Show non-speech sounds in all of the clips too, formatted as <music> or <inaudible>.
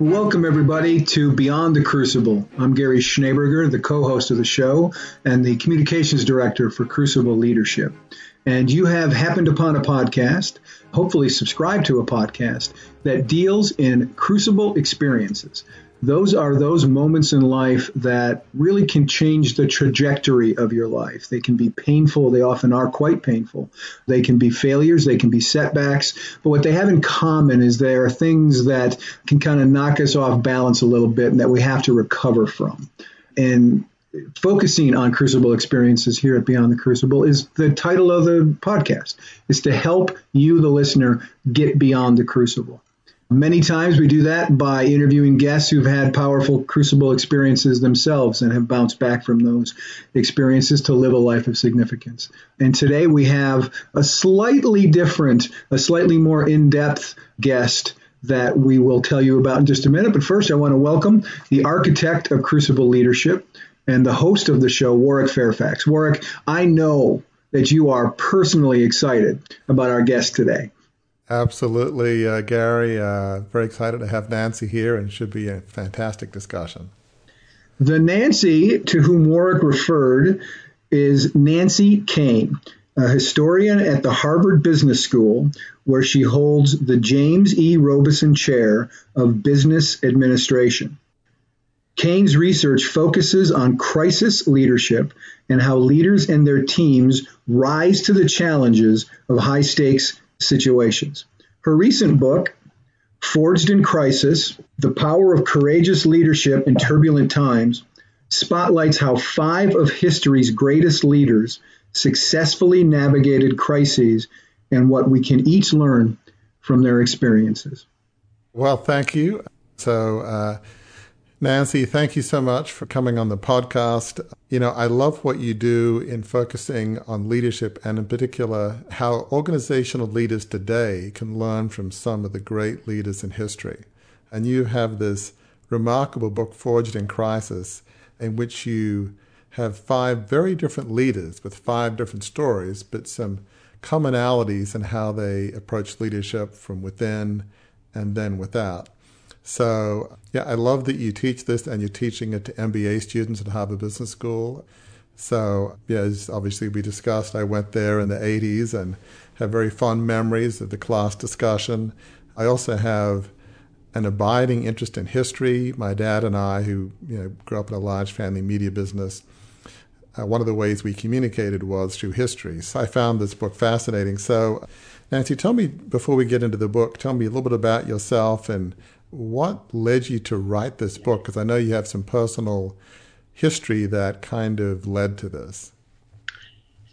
Welcome, everybody, to Beyond the Crucible. I'm Gary Schneeberger, the co host of the show and the communications director for Crucible Leadership. And you have happened upon a podcast, hopefully, subscribe to a podcast that deals in crucible experiences those are those moments in life that really can change the trajectory of your life. They can be painful. They often are quite painful. They can be failures. They can be setbacks. But what they have in common is they are things that can kind of knock us off balance a little bit and that we have to recover from. And focusing on crucible experiences here at Beyond the Crucible is the title of the podcast. Is to help you, the listener, get beyond the crucible. Many times we do that by interviewing guests who've had powerful crucible experiences themselves and have bounced back from those experiences to live a life of significance. And today we have a slightly different, a slightly more in depth guest that we will tell you about in just a minute. But first, I want to welcome the architect of Crucible Leadership and the host of the show, Warwick Fairfax. Warwick, I know that you are personally excited about our guest today. Absolutely, uh, Gary. Uh, very excited to have Nancy here, and should be a fantastic discussion. The Nancy to whom Warwick referred is Nancy Koehn, a historian at the Harvard Business School, where she holds the James E. Robison Chair of Business Administration. Koehn's research focuses on crisis leadership and how leaders and their teams rise to the challenges of high stakes situations. Her recent book, Forged in Crisis The Power of Courageous Leadership in Turbulent Times, spotlights how five of history's greatest leaders successfully navigated crises and what we can each learn from their experiences. Well, thank you. So, uh, Nancy, thank you so much for coming on the podcast. You know, I love what you do in focusing on leadership and, in particular, how organizational leaders today can learn from some of the great leaders in history. And you have this remarkable book, Forged in Crisis, in which you have five very different leaders with five different stories, but some commonalities in how they approach leadership from within and then without. So, yeah, I love that you teach this and you're teaching it to MBA students at Harvard Business School. So, yeah, as obviously we discussed, I went there in the 80s and have very fond memories of the class discussion. I also have an abiding interest in history. My dad and I, who you know, grew up in a large family media business, uh, one of the ways we communicated was through history. So I found this book fascinating. So, Nancy, tell me before we get into the book, tell me a little bit about yourself and what led you to write this book? Because I know you have some personal history that kind of led to this.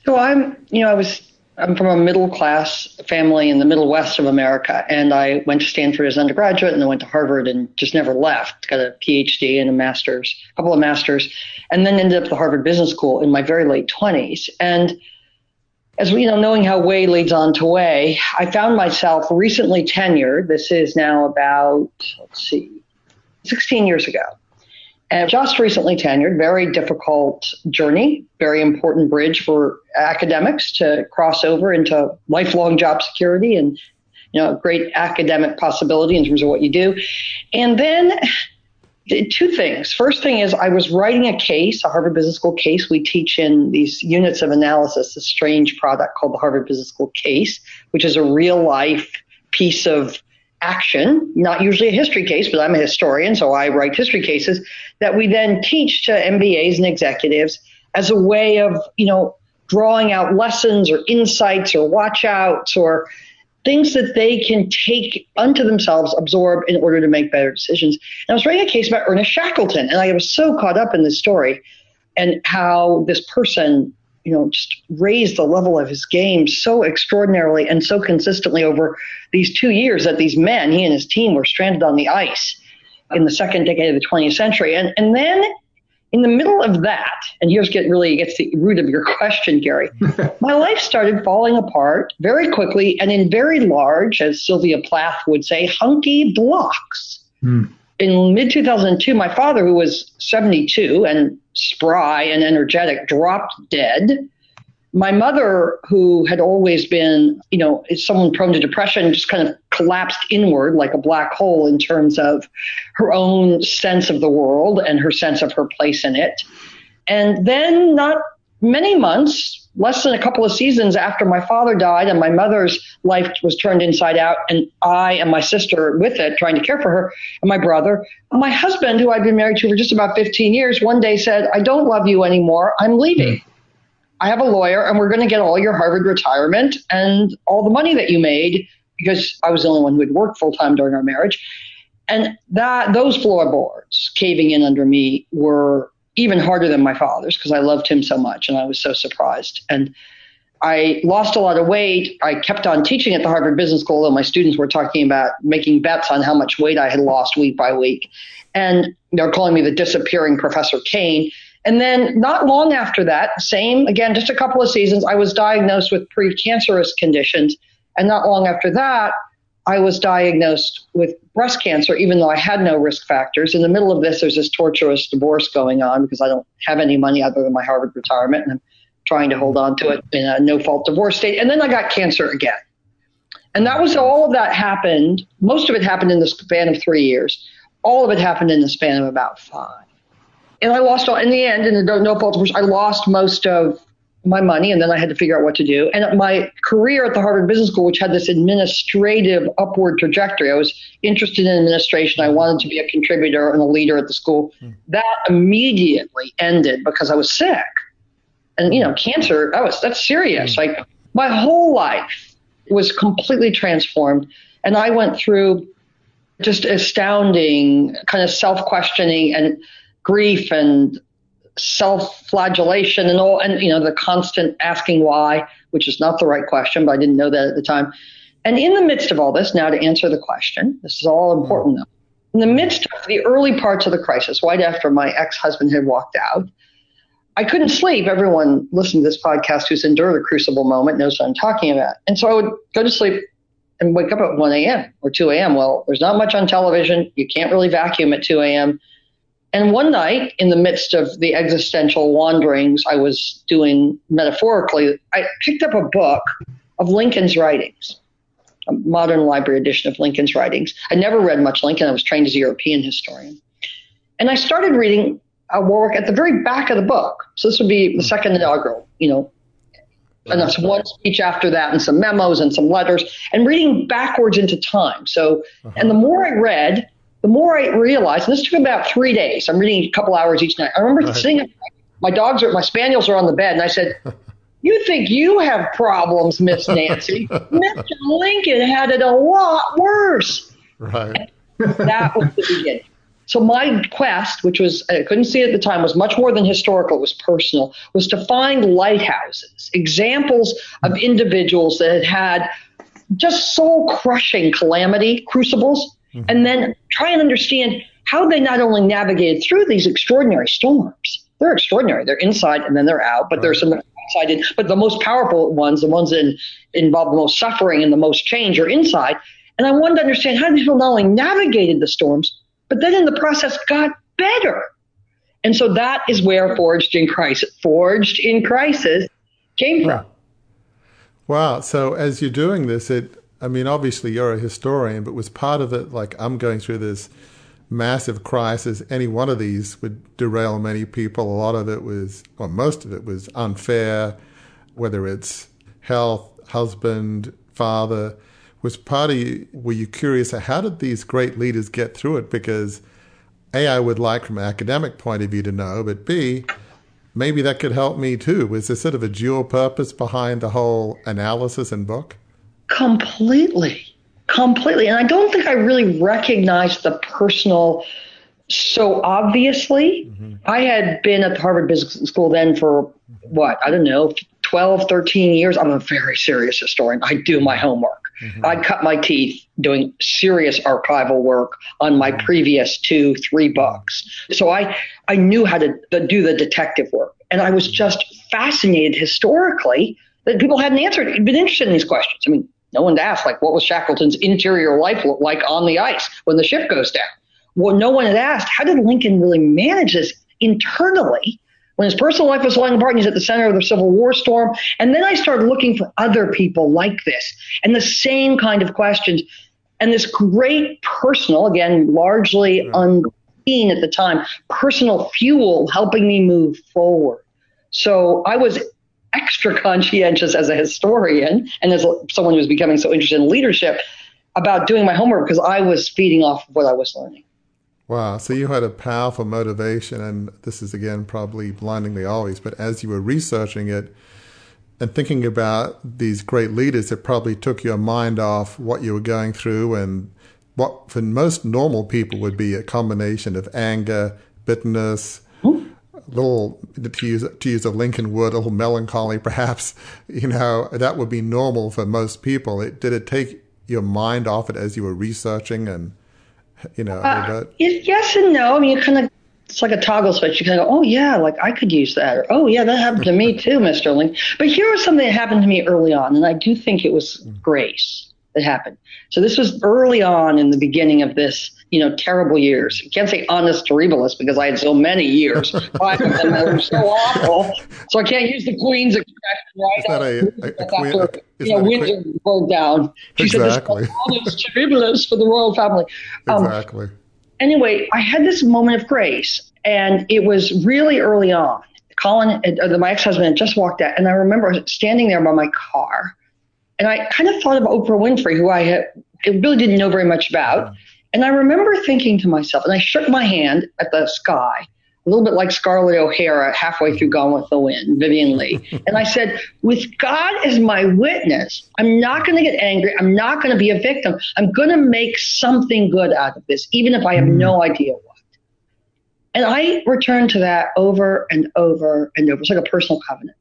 So I'm, you know, I was I'm from a middle class family in the middle west of America, and I went to Stanford as undergraduate, and then went to Harvard, and just never left. Got a PhD and a master's, a couple of masters, and then ended up at the Harvard Business School in my very late 20s. And as we you know, knowing how way leads on to way, I found myself recently tenured. This is now about, let's see, 16 years ago. And just recently tenured, very difficult journey, very important bridge for academics to cross over into lifelong job security and, you know, great academic possibility in terms of what you do. And then two things. First thing is I was writing a case, a Harvard Business School case. We teach in these units of analysis, a strange product called the Harvard Business School case, which is a real life piece of action, not usually a history case, but I'm a historian, so I write history cases that we then teach to MBAs and executives as a way of, you know, drawing out lessons or insights or watch outs or things that they can take unto themselves, absorb in order to make better decisions. And I was writing a case about Ernest Shackleton, and I was so caught up in this story and how this person, you know, just raised the level of his game so extraordinarily and so consistently over these two years that these men, he and his team, were stranded on the ice in the second decade of the 20th century. And, and then in the middle of that, and here's get really gets the root of your question, Gary. <laughs> my life started falling apart very quickly and in very large, as Sylvia Plath would say, hunky blocks. Mm. In mid 2002, my father, who was 72 and spry and energetic, dropped dead. My mother, who had always been, you know, someone prone to depression, just kind of collapsed inward like a black hole in terms of her own sense of the world and her sense of her place in it. And then, not many months, less than a couple of seasons after my father died and my mother's life was turned inside out, and I and my sister with it, trying to care for her, and my brother, my husband, who I'd been married to for just about 15 years, one day said, I don't love you anymore. I'm leaving. I have a lawyer, and we're going to get all your Harvard retirement and all the money that you made because I was the only one who had worked full time during our marriage. And that those floorboards caving in under me were even harder than my father's because I loved him so much and I was so surprised. And I lost a lot of weight. I kept on teaching at the Harvard Business School, though my students were talking about making bets on how much weight I had lost week by week. And they're calling me the disappearing Professor Koehn. And then not long after that, same again, just a couple of seasons, I was diagnosed with precancerous conditions. And not long after that, I was diagnosed with breast cancer, even though I had no risk factors. In the middle of this, there's this torturous divorce going on because I don't have any money other than my Harvard retirement, and I'm trying to hold on to it in a no fault divorce state. And then I got cancer again. And that was all of that happened. Most of it happened in the span of three years. All of it happened in the span of about five. And I lost all, in the end, in the no fault divorce, I lost most of my money and then I had to figure out what to do. And my career at the Harvard Business School, which had this administrative upward trajectory, I was interested in administration. I wanted to be a contributor and a leader at the school. Mm. That immediately ended because I was sick. And you know, cancer, that was that's serious. Mm. Like my whole life was completely transformed. And I went through just astounding kind of self-questioning and grief and self-flagellation and all, and you know the constant asking why, which is not the right question, but I didn't know that at the time. And in the midst of all this, now to answer the question, this is all important though. In the midst of the early parts of the crisis, right after my ex-husband had walked out, I couldn't sleep. Everyone listening to this podcast who's endured a crucible moment knows what I'm talking about. And so I would go to sleep and wake up at 1 a.m. or 2 a.m. Well, there's not much on television. You can't really vacuum at 2 a.m. And one night, in the midst of the existential wanderings I was doing metaphorically, I picked up a book of Lincoln's writings, a modern library edition of Lincoln's writings. I never read much Lincoln. I was trained as a European historian. And I started reading a work at the very back of the book. So this would be the second inaugural, you know, and that's one speech after that and some memos and some letters and reading backwards into time. So, uh-huh. and the more I read, the more I realized, and this took about three days. I'm reading a couple hours each night. I remember right. sitting, my dogs are, my spaniels are on the bed, and I said, <laughs> "You think you have problems, Miss Nancy? <laughs> Mr. Lincoln had it a lot worse." Right. that was the beginning. So my quest, which was I couldn't see it at the time, was much more than historical. It was personal. Was to find lighthouses, examples of individuals that had had just soul crushing calamity, crucibles, mm-hmm. and then try and understand how they not only navigated through these extraordinary storms. They're extraordinary. They're inside and then they're out, but right. there's some outside. In, but the most powerful ones, the ones that involve the most suffering and the most change, are inside. And I wanted to understand how these people not only navigated the storms, but then in the process got better. And so that is where Forged in Crisis, Forged in Crisis came from. Wow. So as you're doing this, it I mean, obviously you're a historian, but was part of it like I'm going through this massive crisis? Any one of these would derail many people. A lot of it was, or most of it was unfair, whether it's health, husband, father. Was part of you, were you curious, how did these great leaders get through it? Because A, I would like from an academic point of view to know, but B, maybe that could help me too. Was there sort of a dual purpose behind the whole analysis and book? Completely. Completely. And I don't think I really recognized the personal so obviously. Mm-hmm. I had been at the Harvard Business School then for what? I don't know, 12, 13 years. I'm a very serious historian. I do my homework. Mm-hmm. I'd cut my teeth doing serious archival work on my mm-hmm. previous two, three books. So I, I knew how to, to do the detective work. And I was just fascinated historically that people hadn't answered, been interested in these questions. I mean, no one asked, like, what was Shackleton's interior life look like on the ice when the ship goes down? Well, no one had asked, how did Lincoln really manage this internally when his personal life was falling apart and he's at the center of the Civil War storm. And then I started looking for other people like this and the same kind of questions. And this great personal, again, largely unseen at the time, personal fuel helping me move forward. So I was extra conscientious as a historian and as someone who was becoming so interested in leadership about doing my homework because I was feeding off of what I was learning. Wow. So you had a powerful motivation, and this is again probably blindingly obvious, but as you were researching it and thinking about these great leaders, it probably took your mind off what you were going through and what for most normal people would be a combination of anger, bitterness, hmm. Little to use to use a Lincoln word, a little melancholy, perhaps. <laughs> You know that would be normal for most people. It, did it take your mind off it as you were researching and you know uh, yes and no. I mean, you kind of it's like a toggle switch. You kind of go, oh yeah, like I could use that, or oh yeah, that happened to me too, Mr. Lincoln. But here was something that happened to me early on, and I do think it was mm. grace that happened. So this was early on in the beginning of this you know, terrible years. You can't say annus terribilis because I had so many years. <laughs> Five of them were so awful. So I can't use the Queen's expression, right? That a, a, a queen, after, you know, Windsor burned down. She exactly. said, annus terribilis for the royal family. Um, exactly. Anyway, I had this moment of grace, and it was really early on. Colin, uh, my ex-husband, had just walked out, and I remember standing there by my car, and I kind of thought of Oprah Winfrey, who I had, I really didn't know very much about. And I remember thinking to myself, and I shook my hand at the sky, a little bit like Scarlett O'Hara halfway through Gone with the Wind, Vivien Leigh. <laughs> and I said, with God as my witness, I'm not going to get angry. I'm not going to be a victim. I'm going to make something good out of this, even if I have no mm. idea what. And I returned to that over and over and over. It's like a personal covenant.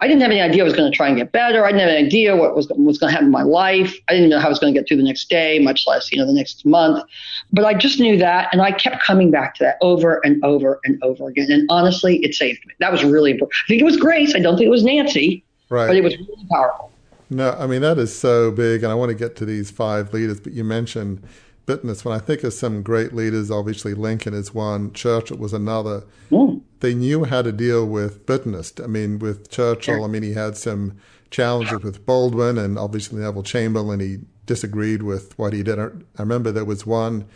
I didn't have any idea I was going to try and get better. I didn't have any idea what was, was going to happen in my life. I didn't know how I was going to get through the next day, much less, you know, the next month. But I just knew that. And I kept coming back to that over and over and over again. And honestly, it saved me. That was really important. I think it was Grace. I don't think it was Nancy. Right. But it was really powerful. No, I mean, that is so big. And I want to get to these five leaders, but you mentioned bitterness. When I think of some great leaders, obviously Lincoln is one, Churchill was another. Mm. They knew how to deal with bitterness. I mean, with Churchill, I mean, he had some challenges with Baldwin and obviously Neville Chamberlain. He disagreed with what he did. I remember there was one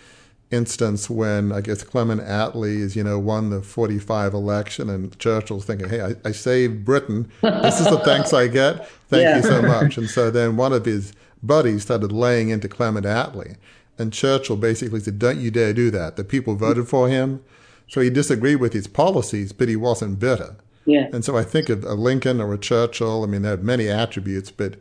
instance when I guess Clement Attlee is, you know, won the 45 election and Churchill's thinking, hey, I, I saved Britain. This is the thanks I get. Thank yeah. you so much. And so then one of his buddies started laying into Clement Attlee. And Churchill basically said, Don't you dare do that. The people voted for him. So he disagreed with his policies, but he wasn't bitter. Yeah. And so I think of a Lincoln or a Churchill, I mean, they have many attributes, but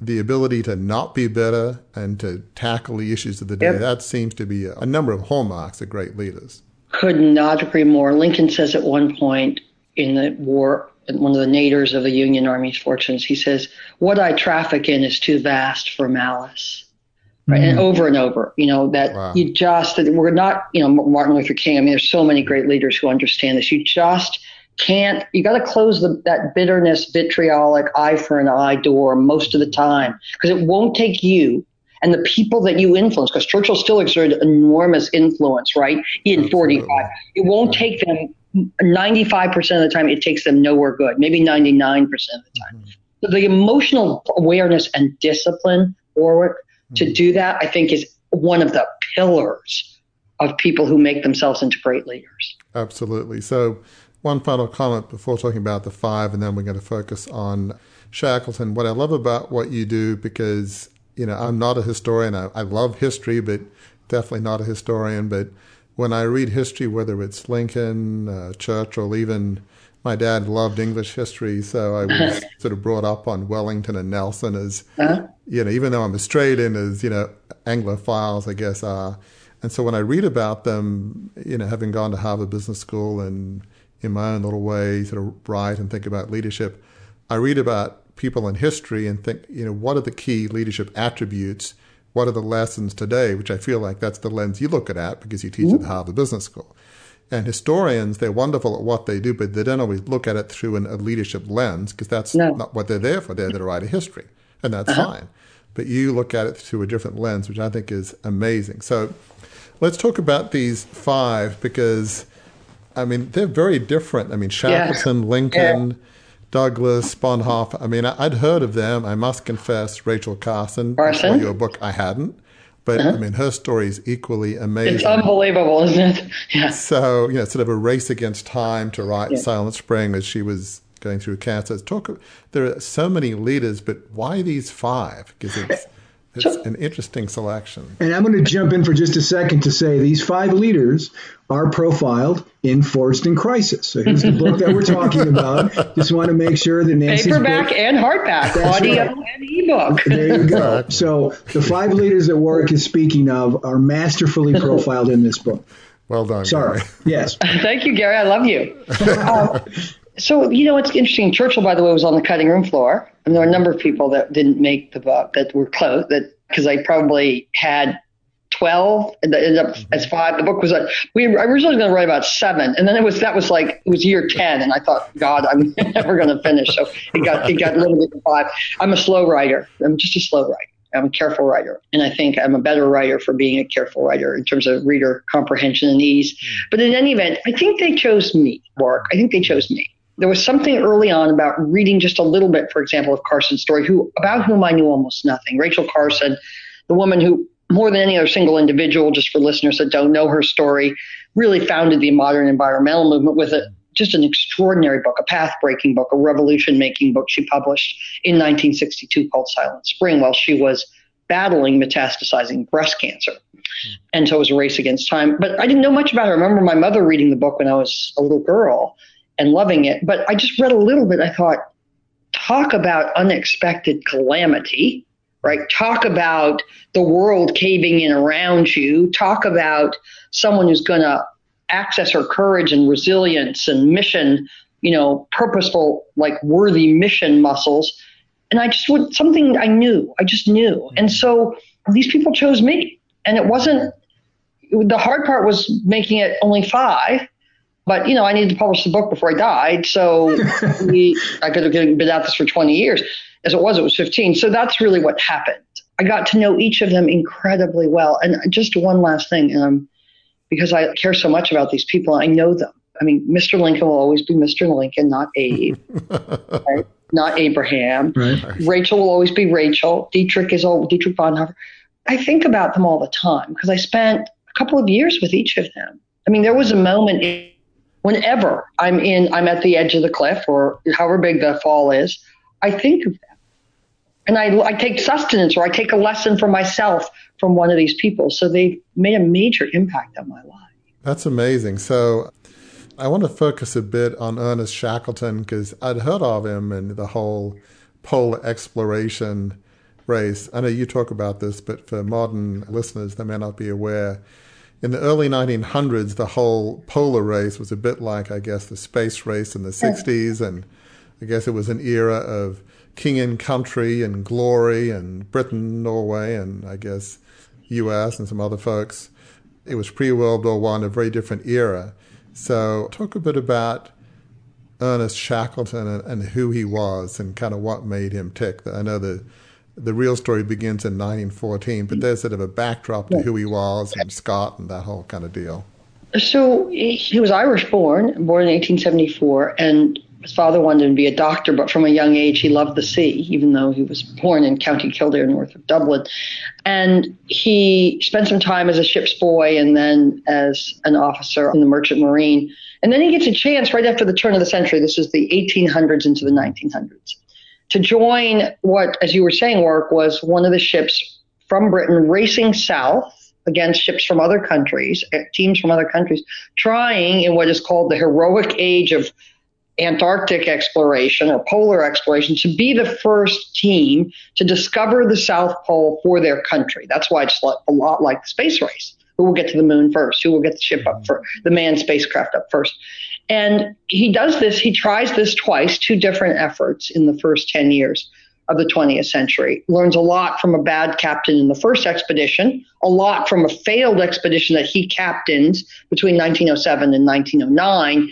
the ability to not be bitter and to tackle the issues of the day, yep. that seems to be a, a number of hallmarks of great leaders. Could not agree more. Lincoln says at one point in the war, one of the nadirs of the Union Army's fortunes, he says, What I traffic in is too vast for malice right? Mm-hmm. And over and over, you know, that wow. you just, that we're not, you know, Martin Luther King. I mean, there's so many great leaders who understand this. You just can't, you got to close the, that bitterness, vitriolic eye for an eye door most of the time because it won't take you and the people that you influence, because Churchill still exerted enormous influence, right? In 45. It won't take them 95% of the time, it takes them nowhere good, maybe 99% of the time. Mm-hmm. So the emotional awareness and discipline, Warwick, to hmm. do that, I think, is one of the pillars of people who make themselves into great leaders. Absolutely. So, one final comment before talking about the five, and then we're going to focus on Shackleton. What I love about what you do, because you know I'm not a historian. I, I love history, but definitely not a historian. But when I read history, whether it's Lincoln, uh, Churchill, even my dad loved English history, so I was <laughs> sort of brought up on Wellington and Nelson as, uh-huh. you know, even though I'm Australian, as, you know, Anglophiles, I guess, are. And so when I read about them, you know, having gone to Harvard Business School and in my own little way sort of write and think about leadership, I read about people in history and think, you know, what are the key leadership attributes? What are the lessons today? Which I feel like that's the lens you look at because you teach mm-hmm. at the Harvard Business School. And historians, they're wonderful at what they do, but they don't always look at it through an, a leadership lens because that's no. not what they're there for. They're there to write a history, and that's uh-huh. fine. But you look at it through a different lens, which I think is amazing. So let's talk about these five because I mean, they're very different. I mean, Shackleton, yeah. Lincoln, yeah. Douglass, Bonhoeffer. I mean, I'd heard of them. I must confess, Rachel Carson, Carson. before your book, I hadn't. But uh-huh. I mean, her story is equally amazing. It's unbelievable, isn't it? <laughs> Yeah. So, you know, sort of a race against time to write yeah. Silent Spring as she was going through cancer. Talk. There are so many leaders, but why these five? Because it's it's an interesting selection. And I'm going to jump in for just a second to say these five leaders are profiled in Forged in Crisis. So here's the book that we're talking about. Just want to make sure that Nancy's paperback book, and hardback, audio right. and ebook. There you go. So the five leaders that Warwick is speaking of are masterfully profiled in this book. Well done. Sorry. Gary. Yes. <laughs> Thank you, Gary. I love you. <laughs> So, you know, it's interesting. Churchill, by the way, was on the cutting room floor. And there were a number of people that didn't make the book that were close, that because I probably had 12 and that ended up mm-hmm. as five. The book was like, we I originally going to write about seven. And then it was, that was like, it was year 10. And I thought, God, I'm <laughs> never going to finish. So it got, it got limited to five. I'm a slow writer. I'm just a slow writer. I'm a careful writer. And I think I'm a better writer for being a careful writer in terms of reader comprehension and ease. Mm. But in any event, I think they chose me, Mark. I think they chose me there was something early on about reading just a little bit, for example, of Carson's story, who about whom I knew almost nothing. Rachel Carson, the woman who, more than any other single individual, just for listeners that don't know her story, really founded the modern environmental movement with a, just an extraordinary book, a path breaking book, a revolution making book she published in 1962 called Silent Spring while she was battling metastasizing breast cancer. Hmm. And so it was a race against time. But I didn't know much about her. I remember my mother reading the book when I was a little girl and loving it. But I just read a little bit. I thought, talk about unexpected calamity, right? Talk about the world caving in around you. Talk about someone who's going to access her courage and resilience and mission, you know, purposeful, like worthy mission muscles. And I just would something I knew. I just knew. Mm-hmm. And so these people chose me. And it wasn't the hard part was making it only five but you know, I needed to publish the book before I died, so <laughs> we, I could have been at this for 20 years. As it was, it was 15. So that's really what happened. I got to know each of them incredibly well. And just one last thing, I'm, because I care so much about these people, I know them. I mean, Mr. Lincoln will always be Mr. Lincoln, not Abe, <laughs> right? not Abraham. Right. Rachel will always be Rachel. Dietrich is all Dietrich Bonhoeffer. I think about them all the time because I spent a couple of years with each of them. I mean, there was a moment whenever I'm in, I'm at the edge of the cliff or however big the fall is, I think of them. And I, I take sustenance or I take a lesson for myself from one of these people. So they've made a major impact on my life. That's amazing. So I want to focus a bit on Ernest Shackleton because I'd heard of him and the whole polar exploration race. I know you talk about this, but for modern listeners, they may not be aware in the early 1900s, the whole polar race was a bit like, I guess, the space race in the 60s. And I guess it was an era of king and country and glory and Britain, Norway, and I guess US and some other folks. It was pre World War One, a very different era. So, talk a bit about Ernest Shackleton and, and, who he was and kind of what made him tick. I know the the real story begins in 1914, but there's sort of a backdrop to who he was and Scott and that whole kind of deal. So he was Irish born, born in 1874, and his father wanted him to be a doctor, but from a young age he loved the sea, even though he was born in County Kildare, north of Dublin. And he spent some time as a ship's boy and then as an officer in the Merchant Marine. And then he gets a chance right after the turn of the century. This is the 1800s into the 1900s to join what, as you were saying, work was one of the ships from Britain racing south against ships from other countries, eh, teams from other countries, trying in what is called the heroic age of Antarctic exploration or polar exploration to be the first team to discover the South Pole for their country. That's why it's a lot like the space race. Who will get to the moon first? Who will get the ship up for The manned spacecraft up first? And he does this, he tries this twice, two different efforts in the first 10 years of the 20th century. Learns a lot from a bad captain in the first expedition, a lot from a failed expedition that he captains between 1907 and 1909,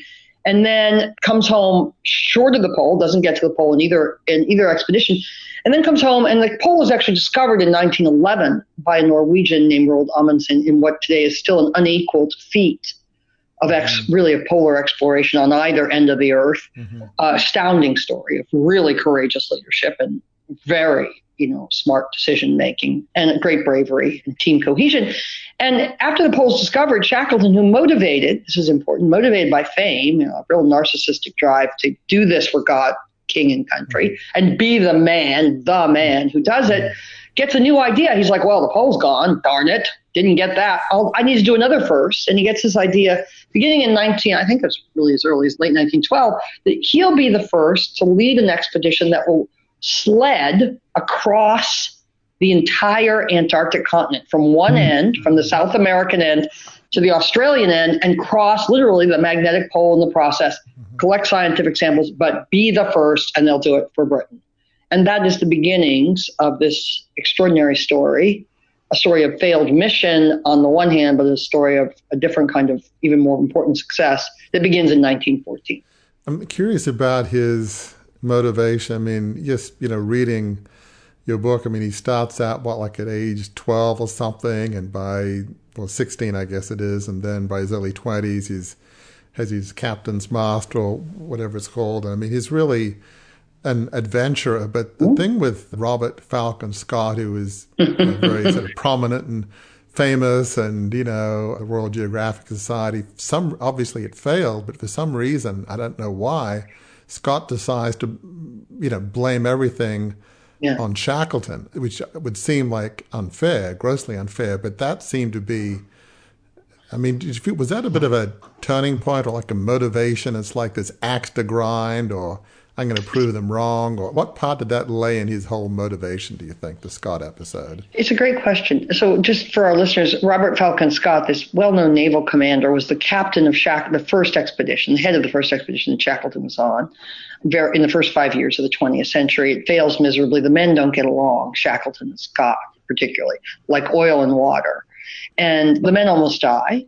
and then comes home short of the pole, doesn't get to the pole in either in either expedition, and then comes home and the pole was actually discovered in 1911 by a Norwegian named Roald Amundsen in what today is still an unequaled feat of ex, mm-hmm. really of polar exploration on either end of the Earth. Mm-hmm. Uh, astounding story of really courageous leadership and very you know smart decision making and great bravery and team cohesion. And after the Poles discovered Shackleton, who motivated this is important, motivated by fame, you know, a real narcissistic drive to do this for God, King, and country, mm-hmm. and be the man, the man who does it. Gets a new idea. He's like, well, the pole's gone. Darn it. Didn't get that. I'll, I need to do another first. And he gets this idea beginning in 19, I think it's really as early as late 1912, that he'll be the first to lead an expedition that will sled across the entire Antarctic continent from one hmm. end, from the South American end to the Australian end, and cross literally the magnetic pole in the process, mm-hmm. collect scientific samples, but be the first, and they'll do it for Britain. And that is the beginnings of this extraordinary story a story of failed mission on the one hand, but a story of a different kind of even more important success that begins in 1914. I'm curious about his motivation. I mean, just you know, reading your book. I mean, he starts out what like at age 12 or something, and by well 16, I guess it is, and then by his early 20s, he's has his captain's mast or whatever it's called. I mean, he's really an adventurer. But the hmm? thing with Robert Falcon Scott, who is <laughs> you know, very sort of prominent and famous, and you know, the Royal Geographic Society, some obviously it failed, but for some reason, I don't know why, Scott decides to, you know, blame everything. Yeah. on Shackleton, which would seem like unfair, grossly unfair, but that seemed to be. I mean, was that a bit of a turning point or like a motivation? It's like this axe to grind, or I'm going to prove them wrong? Or what part did that lay in his whole motivation, do you think, the Scott episode? It's a great question. So, just for our listeners, Robert Falcon Scott, this well known naval commander, was the captain of Shack- the first expedition, the head of the first expedition that Shackleton was on in the first five years of the 20th century. It fails miserably. The men don't get along, Shackleton and Scott particularly, like oil and water. And the men almost die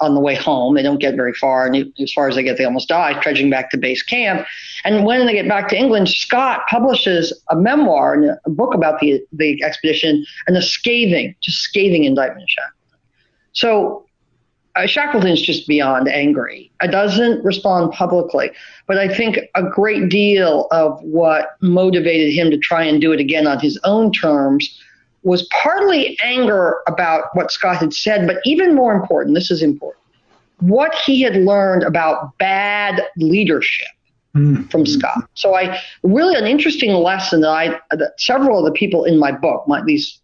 on the way home. They don't get very far, and as far as they get, they almost die trudging back to base camp. And when they get back to England, Scott publishes a memoir and a book about the the expedition and a scathing, just scathing indictment of Shackleton. So uh, Shackleton's just beyond angry. It doesn't respond publicly, but I think a great deal of what motivated him to try and do it again on his own terms was partly anger about what Scott had said, but even more important, this is important, what he had learned about bad leadership mm-hmm. from Scott. So I really an interesting lesson that I that several of the people in my book, my, these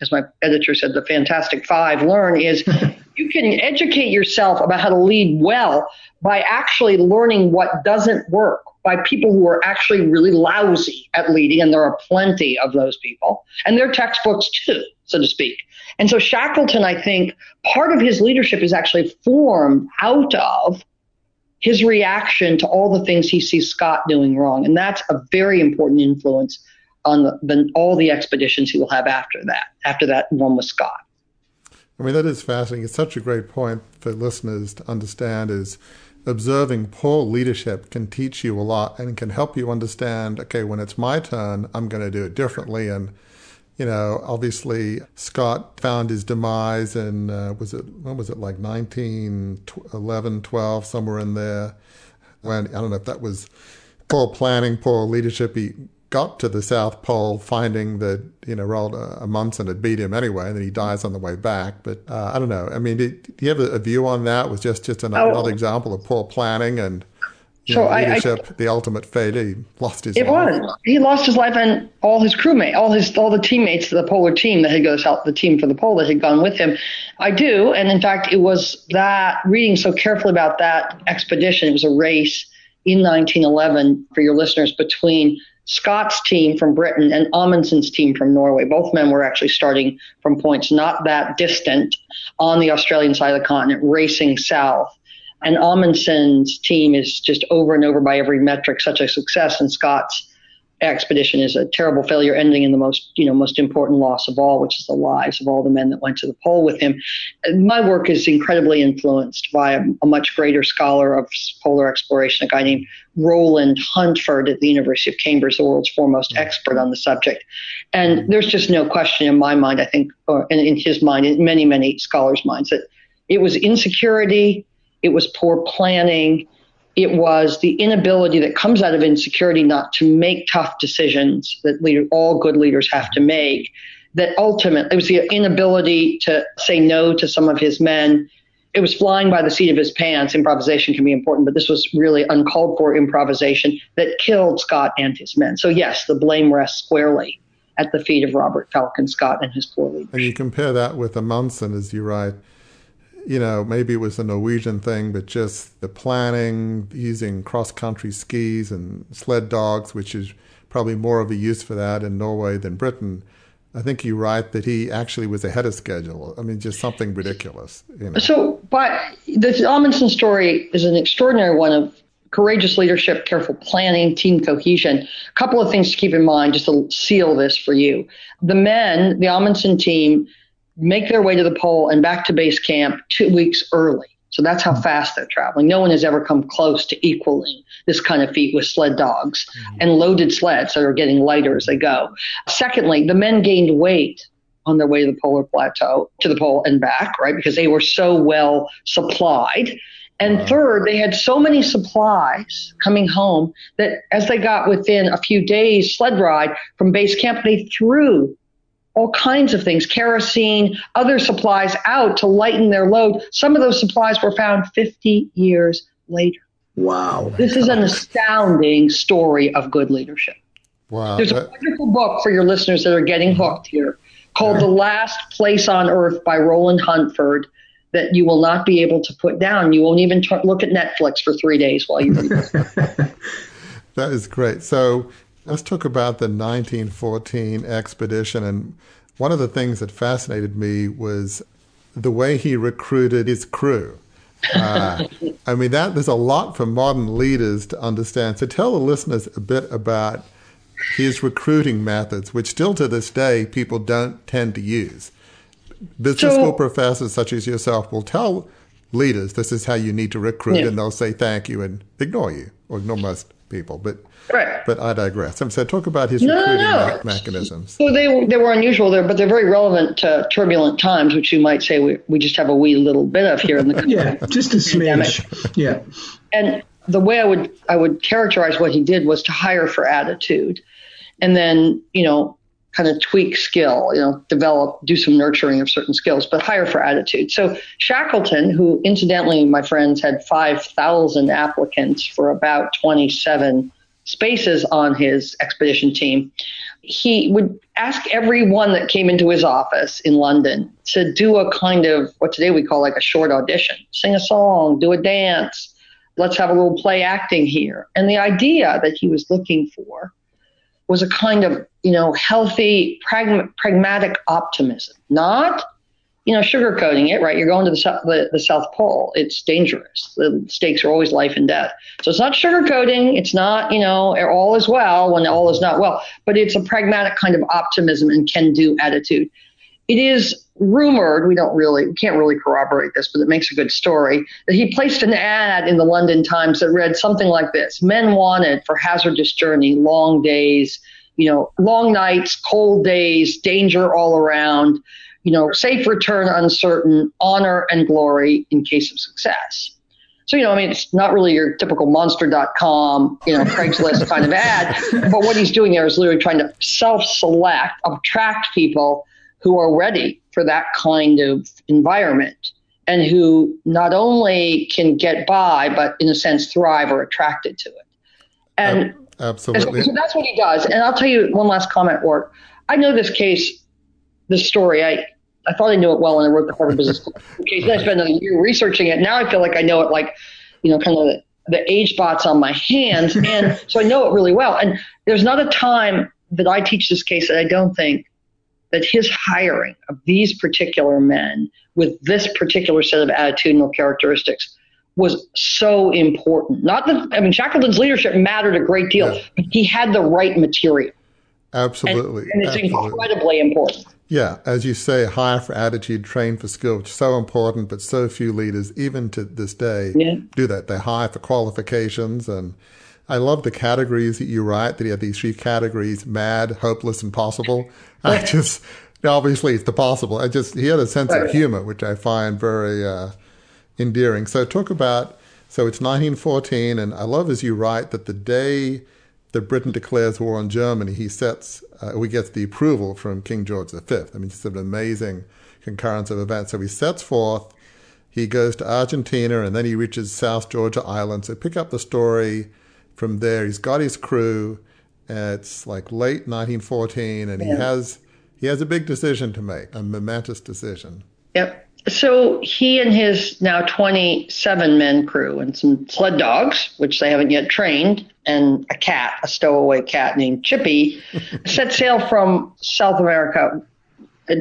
as my editor said, the Fantastic Five learn is <laughs> you can educate yourself about how to lead well by actually learning what doesn't work by people who are actually really lousy at leading, and there are plenty of those people, and they're textbooks too, so to speak. And so Shackleton, I think, part of his leadership is actually formed out of his reaction to all the things he sees Scott doing wrong, and that's a very important influence on the, the, all the expeditions he will have after that. After that one with Scott. I mean, that is fascinating. It's such a great point for listeners to understand. Is observing poor leadership can teach you a lot and can help you understand okay when it's my turn i'm going to do it differently. And you know obviously scott found his demise in uh, was it when was it like 1911 12 somewhere in there. When i don't know if that was poor planning poor leadership. He got to the South Pole, finding that you know Roald Amundsen had beat him anyway, and then he dies on the way back. But uh, I don't know. I mean, do, do you have a, view on that? Was just just another, oh. another example of poor planning and you so know, leadership, I, I, the ultimate fate. He lost his. It life. was. He lost his life, and all his crewmates, all his, all the teammates, of the polar team that had gone south, the team for the pole that had gone with him. I do, and in fact, it was that reading so carefully about that expedition. It was a race in 1911 for your listeners between Scott's team from Britain and Amundsen's team from Norway. Both men were actually starting from points not that distant on the Australian side of the continent, racing south. And Amundsen's team is just over and over by every metric such a success, and Scott's expedition is a terrible failure, ending in the most, you know, most important loss of all, which is the lives of all the men that went to the pole with him. My work is incredibly influenced by a, a much greater scholar of polar exploration, a guy named Roland Huntford at the University of Cambridge, the world's foremost mm-hmm. expert on the subject. And there's just no question in my mind, I think, or in, in his mind, in many, many scholars' minds, that it was insecurity, it was poor planning, it was the inability that comes out of insecurity not to make tough decisions that leader, all good leaders have to make. That ultimately, it was the inability to say no to some of his men. It was flying by the seat of his pants. Improvisation can be important, but this was really uncalled for improvisation that killed Scott and his men. So, yes, the blame rests squarely at the feet of Robert Falcon Scott and his poor leaders. And you compare that with Amundsen, as you write, you know, maybe it was a Norwegian thing, but just the planning, using cross country skis and sled dogs, which is probably more of a use for that in Norway than Britain. I think you write that he actually was ahead of schedule. I mean, just something ridiculous. You know? So, but the Amundsen story is an extraordinary one of courageous leadership, careful planning, team cohesion. A couple of things to keep in mind just to seal this for you. The men, the Amundsen team, make their way to the pole and back to base camp two weeks early. So that's how fast they're traveling. No one has ever come close to equaling this kind of feat with sled dogs mm-hmm. and loaded sleds that are getting lighter as they go. Secondly, the men gained weight on their way to the polar plateau, to the pole and back, right? Because they were so well supplied. And third, they had so many supplies coming home that as they got within a few days sled ride from base camp, they threw all kinds of things, kerosene, other supplies out to lighten their load. Some of those supplies were found 50 years later. Wow. This is an astounding story of good leadership. Wow. There's a wonderful book for your listeners that are getting hooked here called The Last Place on Earth by Roland Huntford that you will not be able to put down. You won't even t- look at Netflix for three days while you read <laughs> that is great. So Let's talk about the 1914 expedition. And one of the things that fascinated me was the way he recruited his crew. Uh, <laughs> I mean, that there's a lot for modern leaders to understand. So tell the listeners a bit about his recruiting methods, which still to this day people don't tend to use. Business so, school professors such as yourself will tell leaders this is how you need to recruit, yeah. and they'll say thank you and ignore you or ignore most people. But Right. But I digress. So talk about his no, recruiting no, no. mechanisms. So they they were unusual there, but they're very relevant to turbulent times, which you might say we, we just have a wee little bit of here in the <laughs> country. yeah, just a smidge. Yeah. And the way I would I would characterize what he did was to hire for attitude, and then you know kind of tweak skill, you know, develop, do some nurturing of certain skills, but hire for attitude. So Shackleton, who incidentally, my friends, had 5,000 applicants for about 27 spaces on his expedition team, he would ask everyone that came into his office in London to do a kind of what today we call like a short audition sing a song, do a dance, let's have a little play acting here. And the idea that he was looking for was a kind of, you know, healthy, pragma- pragmatic optimism, not you know, sugarcoating it, right? You're going to the, the, the, South Pole. It's dangerous. The stakes are always life and death. So it's not sugarcoating. It's not, you know, all is well when all is not well, but it's a pragmatic kind of optimism and can do attitude. It is rumored, we don't really, we can't really corroborate this, but it makes a good story, that he placed an ad in the London Times that read something like this Men wanted for hazardous journey, long days, you know, long nights, cold days, danger all around you know, safe return uncertain, honor and glory in case of success. So, you know, I mean, it's not really your typical monster.com, you know, Craigslist kind of ad, but what he's doing there is literally trying to self select, attract people who are ready for that kind of environment and who not only can get by, but in a sense thrive or attracted to it. And absolutely. So, so that's what he does. And I'll tell you one last comment, Ward. I know this case, this story. I, I thought I knew it well when I wrote the Harvard Business School <laughs> case. Then I spent a year researching it. Now I feel like I know it like, you know, kind of the, the age spots on my hands. <laughs> And so I know it really well. And there's not a time that I teach this case that I don't think that his hiring of these particular men with this particular set of attitudinal characteristics was so important. Not that, I mean, Shackleton's leadership mattered a great deal, yeah. but he had the right material. Absolutely. And, and it's Absolutely. incredibly important. Yeah, as you say, hire for attitude, train for skill, which is so important, but so few leaders, even to this day, yeah. do that. They hire for qualifications. And I love the categories that you write, that you have these three categories mad, hopeless, and possible. I just, obviously, it's the possible. I just, he had a sense right. of humor, which I find very, uh, endearing. So talk about so it's 1914, and I love as you write that the day that Britain declares war on Germany, he sets, uh, we get the approval from King George V. I mean, it's an amazing concurrence of events. So he sets forth, he goes to Argentina, and then he reaches South Georgia Island. So pick up the story from there. He's got his crew. It's like late 1914, and yeah. he has he has a big decision to make, a momentous decision. Yep so he and his now 27 men crew and some sled dogs, which they haven't yet trained, and a cat, a stowaway cat named Chippy, <laughs> set sail from South America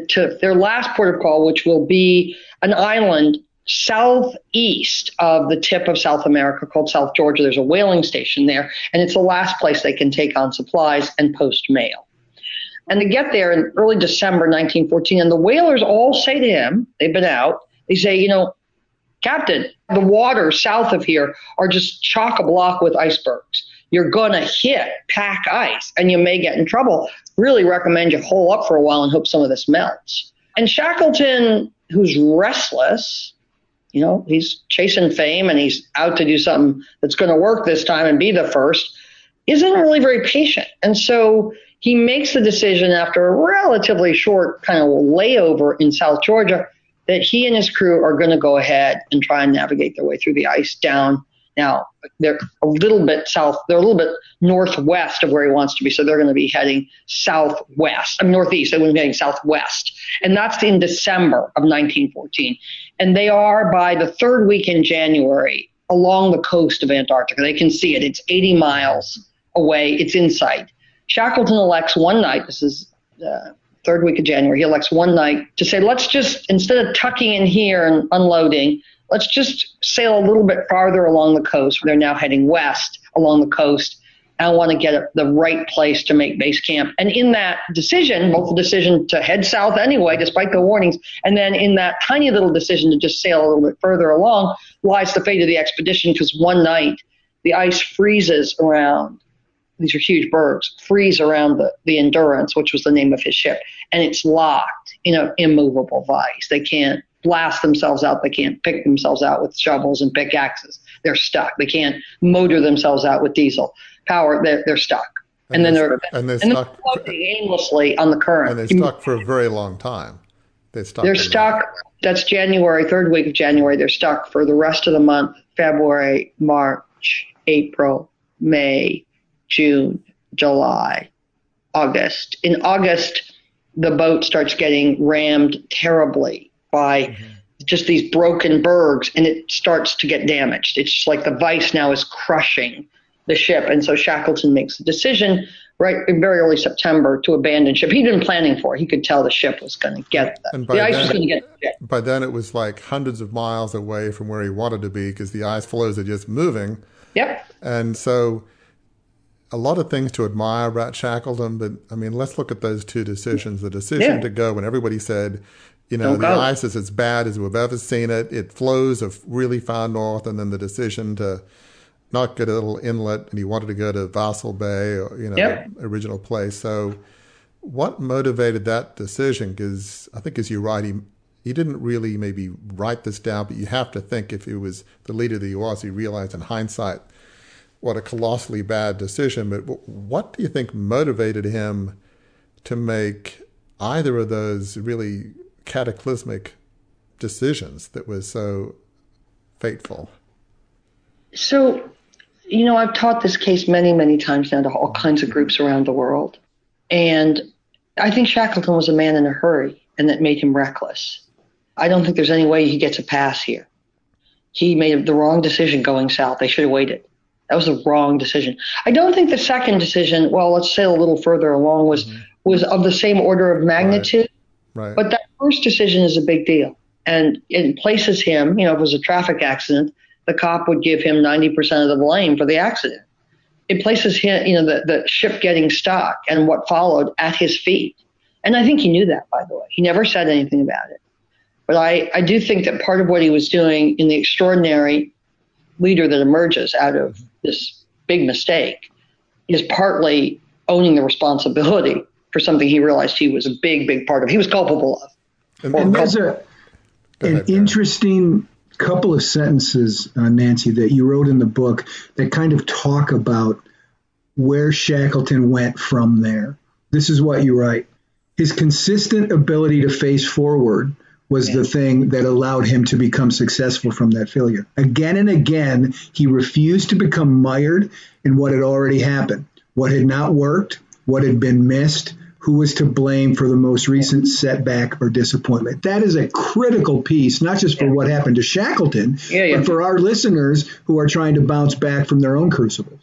to their last port of call, which will be an island southeast of the tip of South America called South Georgia. There's a whaling station there, and it's the last place they can take on supplies and post mail. And they get there in early December 1914, and the whalers all say to him, they've been out, they say, you know, Captain, the waters south of here are just chock a block with icebergs. You're going to hit pack ice and you may get in trouble. Really recommend you hole up for a while and hope some of this melts. And Shackleton, who's restless, you know, he's chasing fame and he's out to do something that's going to work this time and be the first, isn't really very patient. And so he makes the decision after a relatively short kind of layover in South Georgia that he and his crew are going to go ahead and try and navigate their way through the ice down. Now, they're a little bit south, they're a little bit northwest of where he wants to be. So they're going to be heading southwest, I mean, northeast. They're going to be heading southwest. And that's in December of 1914. And they are by the third week in January along the coast of Antarctica. They can see it. It's 80 miles away. It's in sight. Shackleton elects one night, this is uh, third week of January, he elects one night to say, let's just, instead of tucking in here and unloading, let's just sail a little bit farther along the coast. They're now heading west along the coast. I want to get the right place to make base camp. And in that decision, both the decision to head south anyway, despite the warnings, and then in that tiny little decision to just sail a little bit further along, lies the fate of the expedition because one night the ice freezes around these are huge bergs, freeze around the, the Endurance, which was the name of his ship, and it's locked in an immovable vice. They can't blast themselves out. They can't pick themselves out with shovels and pickaxes. They're stuck. They can't motor themselves out with diesel power. They're, they're stuck. And, and then they're, and they're, and they're floating aimlessly on the current. And they're stuck for a very long time. They're stuck. They're stuck. That's January, third week of January. They're stuck for the rest of the month. February, March, April, May, June, July, August. In August, the boat starts getting rammed terribly by mm-hmm. just these broken bergs and it starts to get damaged. It's just like the vice now is crushing the ship. And so Shackleton makes the decision right in very early September to abandon ship. He'd been planning for it. He could tell the ship was going to get the, the ice then, was going to get the By then it was like hundreds of miles away from where he wanted to be because the ice floes are just moving. Yep. And so a lot of things to admire about Shackleton, but I mean, let's look at those two decisions. The decision yeah. to go when everybody said, you know, Don't the go. ice is as bad as we've ever seen it. It flows really far north, and then the decision to not get a little inlet, and he wanted to go to Vahsel Bay, or you know, yep. original place. So, what motivated that decision? Because I think, as you write, he he didn't really maybe write this down, but you have to think if he was the leader that he was, he realized in hindsight what a colossally bad decision. But what do you think motivated him to make either of those really cataclysmic decisions that was so fateful? So, you know, I've taught this case many, many times now to all kinds of groups around the world. And I think Shackleton was a man in a hurry, and that made him reckless. I don't think there's any way he gets a pass here. He made the wrong decision going south. They should have waited. That was the wrong decision. I don't think the second decision, well, let's say a little further along, was mm-hmm. was of the same order of magnitude. Right. Right. But that first decision is a big deal, and it places him. You know, if it was a traffic accident, the cop would give him ninety percent of the blame for the accident. It places him, you know, the, the ship getting stuck and what followed at his feet. And I think he knew that, by the way. He never said anything about it. But I, I do think that part of what he was doing in the extraordinary leader that emerges out of this big mistake is partly owning the responsibility for something he realized he was a big, big part of. He was culpable of. And, and there's a, an interesting couple of sentences, uh, Nancy, that you wrote in the book that kind of talk about where Shackleton went from there. This is what you write. His consistent ability to face forward was the thing that allowed him to become successful from that failure. Again and again, he refused to become mired in what had already happened, what had not worked, what had been missed, who was to blame for the most recent setback or disappointment. That is a critical piece, not just for what happened to Shackleton, yeah, yeah. but for our listeners who are trying to bounce back from their own crucibles.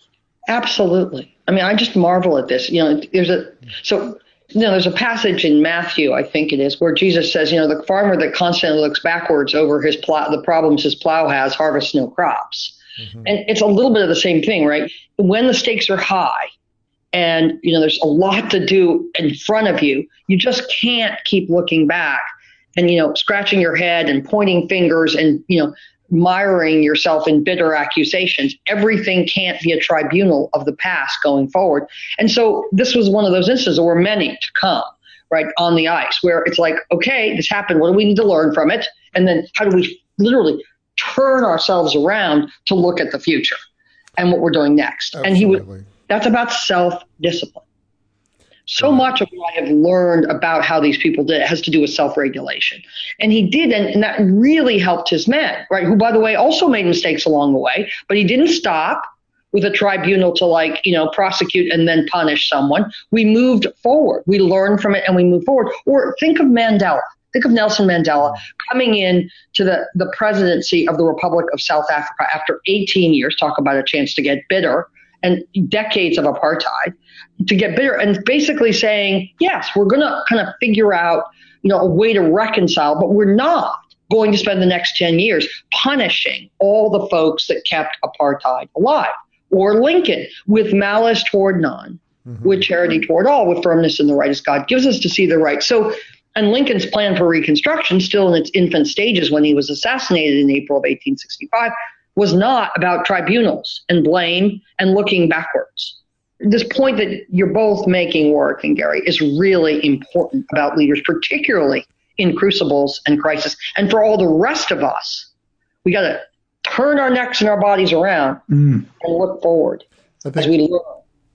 Absolutely. I mean, I just marvel at this. You know, there's a so you know, there's a passage in Matthew, I think it is, where Jesus says, you know, the farmer that constantly looks backwards over his plow, the problems his plow has, harvests no crops. Mm-hmm. And it's a little bit of the same thing, right? When the stakes are high, and you know there's a lot to do in front of you. You just can't keep looking back and you know scratching your head and pointing fingers and you know miring yourself in bitter accusations. Everything can't be a tribunal of the past going forward. And so this was one of those instances were many to come right on the ice where it's like okay this happened. What do we need to learn from it? And then how do we literally turn ourselves around to look at the future and what we're doing next? Absolutely. and he would that's about self discipline. So much of what I have learned about how these people did it has to do with self regulation. And he did, and, and, that really helped his men, right? Who, by the way, also made mistakes along the way, but he didn't stop with a tribunal to like, you know, prosecute and then punish someone. We moved forward. We learned from it and we moved forward. Or think of Mandela. Think of Nelson Mandela coming in to the, the presidency of the Republic of South Africa after 18 years. Talk about a chance to get bitter and decades of apartheid to get bitter and basically saying, yes, we're going to kind of figure out, you know, a way to reconcile, but we're not going to spend the next 10 years punishing all the folks that kept apartheid alive. Or Lincoln with malice toward none, mm-hmm. with charity toward all, with firmness in the right as God gives us to see the right. So, and Lincoln's plan for Reconstruction, still in its infant stages when he was assassinated in April of 1865, was not about tribunals and blame and looking backwards. This point that you're both making, Warwick and Gary, is really important about leaders, particularly in crucibles and crisis. And for all the rest of us, we got to turn our necks and our bodies around mm. and look forward think, as we learn.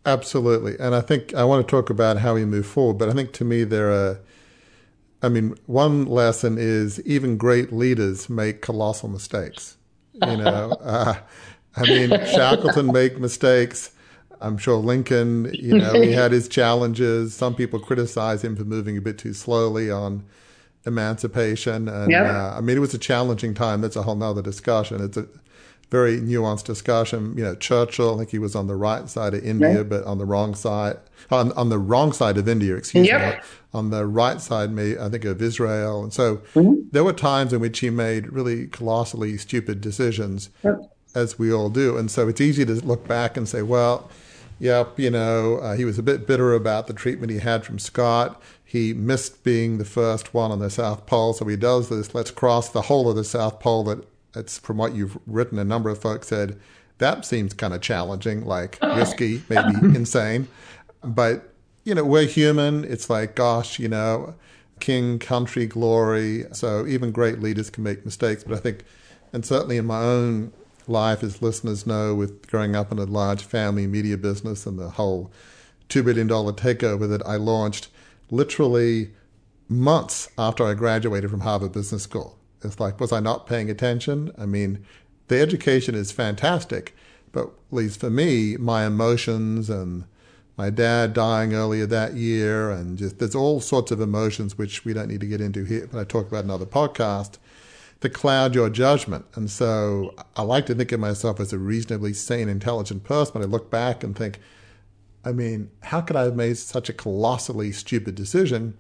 Absolutely. And I think I want to talk about how we move forward, but I think to me there are I mean, one lesson is even great leaders make colossal mistakes. You know, uh, I mean, Shackleton made mistakes. I'm sure Lincoln, you know, he had his challenges. Some people criticize him for moving a bit too slowly on emancipation. And yep. uh, I mean, it was a challenging time. That's a whole nother discussion. It's a very nuanced discussion. You know, Churchill, I think he was on the right side of India, right. but on the wrong side, on, on the wrong side of India, excuse yep. me. On the right side, me, I think of Israel. And so mm-hmm. there were times in which he made really colossally stupid decisions, yep. as we all do. And so it's easy to look back and say, well, yep, you know, uh, he was a bit bitter about the treatment he had from Scott. He missed being the first one on the South Pole, so he does this. Let's cross the whole of the South Pole that it's from what you've written, a number of folks said that seems kind of challenging, like <laughs> risky, maybe insane. But, you know, we're human. It's like, gosh, you know, king, country, glory. So even great leaders can make mistakes. But I think, and certainly in my own life, as listeners know, with growing up in a large family media business and the whole $2 billion takeover that I launched literally months after I graduated from Harvard Business School. It's like, was I not paying attention? I mean, the education is fantastic, but at least for me, my emotions and my dad dying earlier that year, and just there's all sorts of emotions which we don't need to get into here, but I talk about another podcast that cloud your judgment. And so I like to think of myself as a reasonably sane, intelligent person, but I look back and think, I mean, how could I have made such a colossally stupid decision?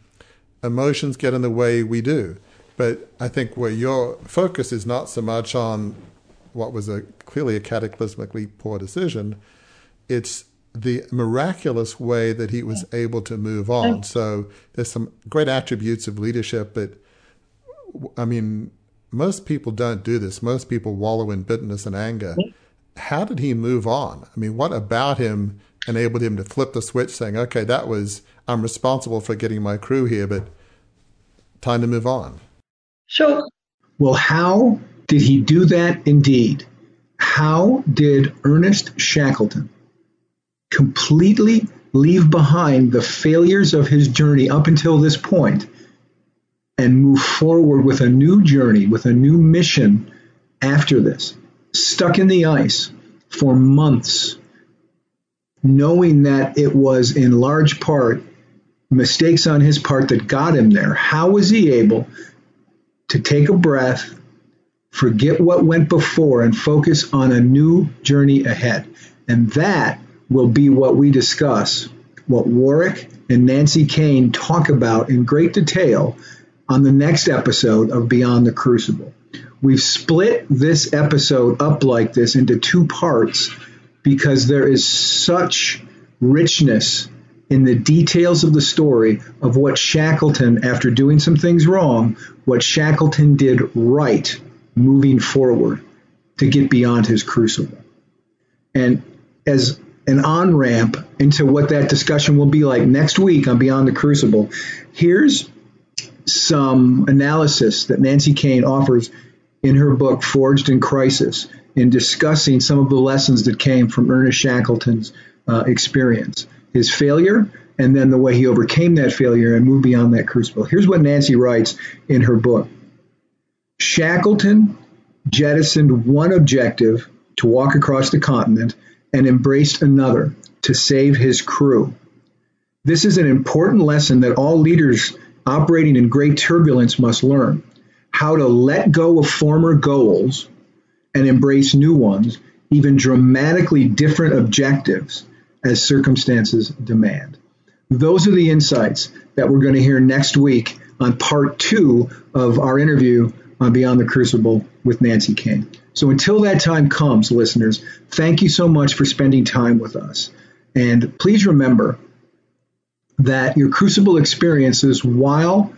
Emotions get in the way we do. But I think where your focus is not so much on what was a clearly a cataclysmically poor decision, it's the miraculous way that he was able to move on. So there's some great attributes of leadership, but I mean, most people don't do this. Most people wallow in bitterness and anger. How did he move on? I mean, what about him enabled him to flip the switch saying, okay, that was, I'm responsible for getting my crew here, but time to move on? So, well, how Did he do that? Indeed. How did Ernest Shackleton completely leave behind the failures of his journey up until this point and move forward with a new journey, with a new mission after this? Stuck in the ice for months, knowing that it was in large part mistakes on his part that got him there. How was he able to take a breath, forget what went before, and focus on a new journey ahead? And that will be what we discuss, what Warwick and Nancy Koehn talk about in great detail on the next episode of Beyond the Crucible. We've split this episode up like this into two parts because there is such richness in the details of the story of what Shackleton, after doing some things wrong, what Shackleton did right moving forward to get beyond his crucible. And as an on ramp into what that discussion will be like next week on Beyond the Crucible, here's some analysis that Nancy Koehn offers in her book Forged in Crisis in discussing some of the lessons that came from Ernest Shackleton's uh, experience, his failure, and then the way he overcame that failure and moved beyond that crucible. Here's what Nancy writes in her book Shackleton jettisoned one objective to walk across the continent and embraced another to save his crew. This is an important lesson that all leaders operating in great turbulence must learn how to let go of former goals and embrace new ones, even dramatically different objectives as circumstances demand. Those are the insights that we're going to hear next week on part two of our interview on Beyond the Crucible with Nancy Koehn. So until that time comes, listeners, thank you so much for spending time with us. And please remember that your crucible experiences, while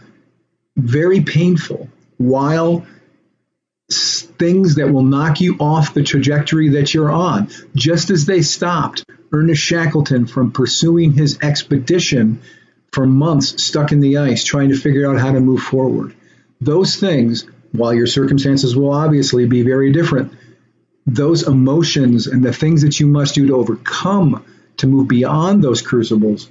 very painful, while things that will knock you off the trajectory that you're on, just as they stopped Ernest Shackleton from pursuing his expedition for months stuck in the ice, trying to figure out how to move forward. Those things, while your circumstances will obviously be very different, those emotions and the things that you must do to overcome to move beyond those crucibles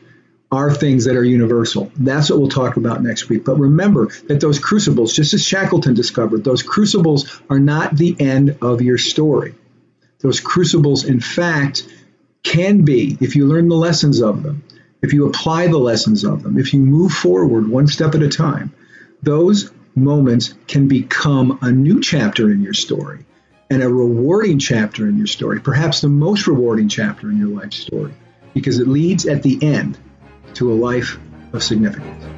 are things that are universal. That's what we'll talk about next week. But remember that those crucibles, just as Shackleton discovered, those crucibles are not the end of your story. Those crucibles, in fact, can be, if you learn the lessons of them, if you apply the lessons of them, if you move forward one step at a time, those moments can become a new chapter in your story and a rewarding chapter in your story, perhaps the most rewarding chapter in your life story, because it leads at the end to a life of significance.